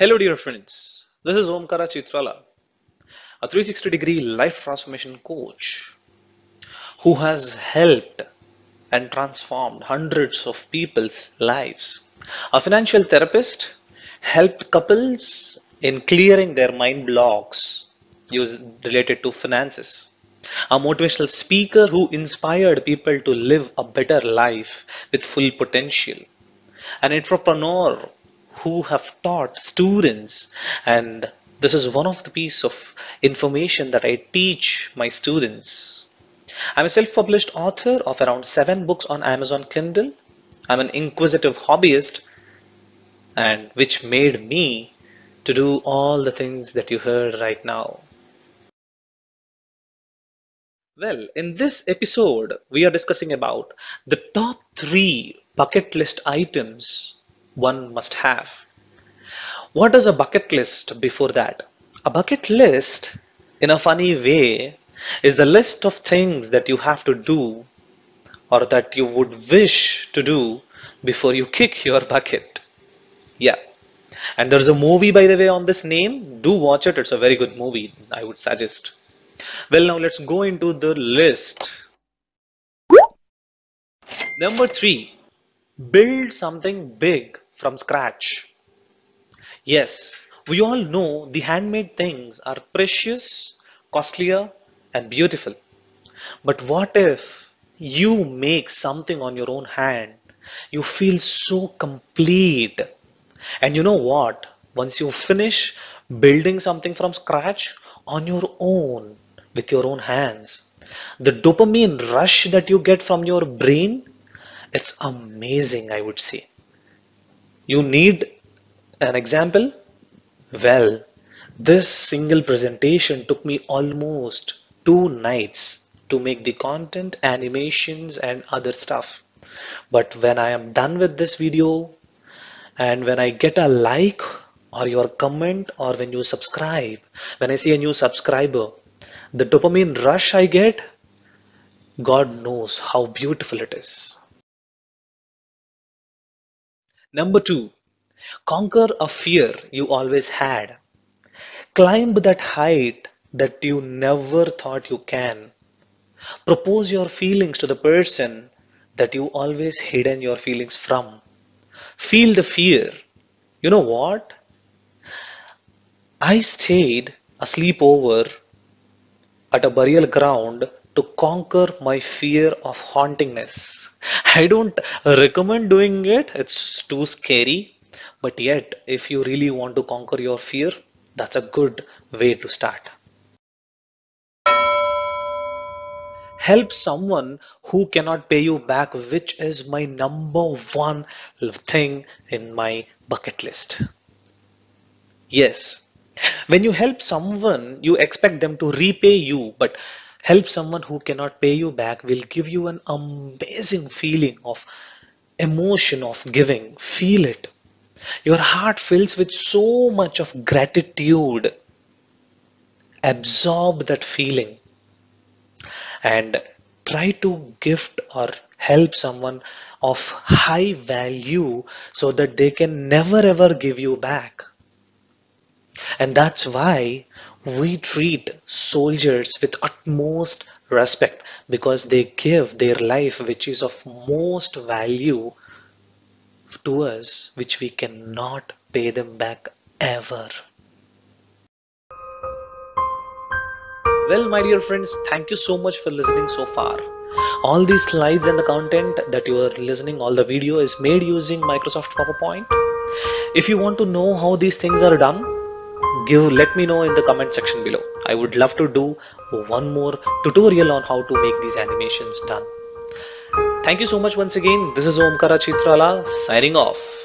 Hello, dear friends. This is Omkara Chitrala, a 360 degree life transformation coach who has helped and transformed hundreds of people's lives. A financial therapist helped couples in clearing their mind blocks related to finances. A motivational speaker who inspired people to live a better life with full potential. An entrepreneur who have taught students and this is one of the piece of information that I teach my students. I'm a self-published author of around seven books on Amazon Kindle. I'm an inquisitive hobbyist and which made me to do all the things that you heard right now. Well, in this episode, we are discussing about the top three bucket list items one must have. What is a bucket list before that? A bucket list, in a funny way, is the list of things that you have to do or that you would wish to do before you kick your bucket. Yeah. And there's a movie, by the way, on this name. Do watch it. It's a very good movie, I would suggest. Well, now let's go into the list. Number three, build something big from scratch. Yes, we all know the handmade things are precious, costlier, and beautiful. But what if you make something on your own hand? You feel so complete. And you know what? Once you finish building something from scratch on your own, with your own hands, the dopamine rush that you get from your brain, it's amazing, I would say. You need an example? Well, this single presentation took me almost two nights to make the content, animations and other stuff. But when I am done with this video and when I get a like or your comment or when you subscribe, when I see a new subscriber, the dopamine rush I get, God knows how beautiful it is. Number two, conquer a fear you always had. Climb that height that you never thought you can. Propose your feelings to the person that you always hidden your feelings from. Feel the fear. You know what? I stayed asleep over at a burial ground to conquer my fear of hauntingness. I don't recommend doing it, it's too scary. But yet, if you really want to conquer your fear, that's a good way to start. Help someone who cannot pay you back, which is my number one thing in my bucket list. Yes, when you help someone, you expect them to repay you, but help someone who cannot pay you back will give you an amazing feeling of emotion of giving. Feel it. Your heart fills with so much of gratitude. Absorb that feeling and try to gift or help someone of high value so that they can never ever give you back. And that's why we treat soldiers with utmost respect because they give their life, which is of most value to us, which we cannot pay them back ever. Well, my dear friends, thank you so much for listening so far. All these slides and the content that you are listening, all the video is made using Microsoft PowerPoint. If you want to know how these things are done, give let me know in the comment section below. I would love to do one more tutorial on how to make these animations done. Thank you so much once again. This is Omkara Chitrala signing off.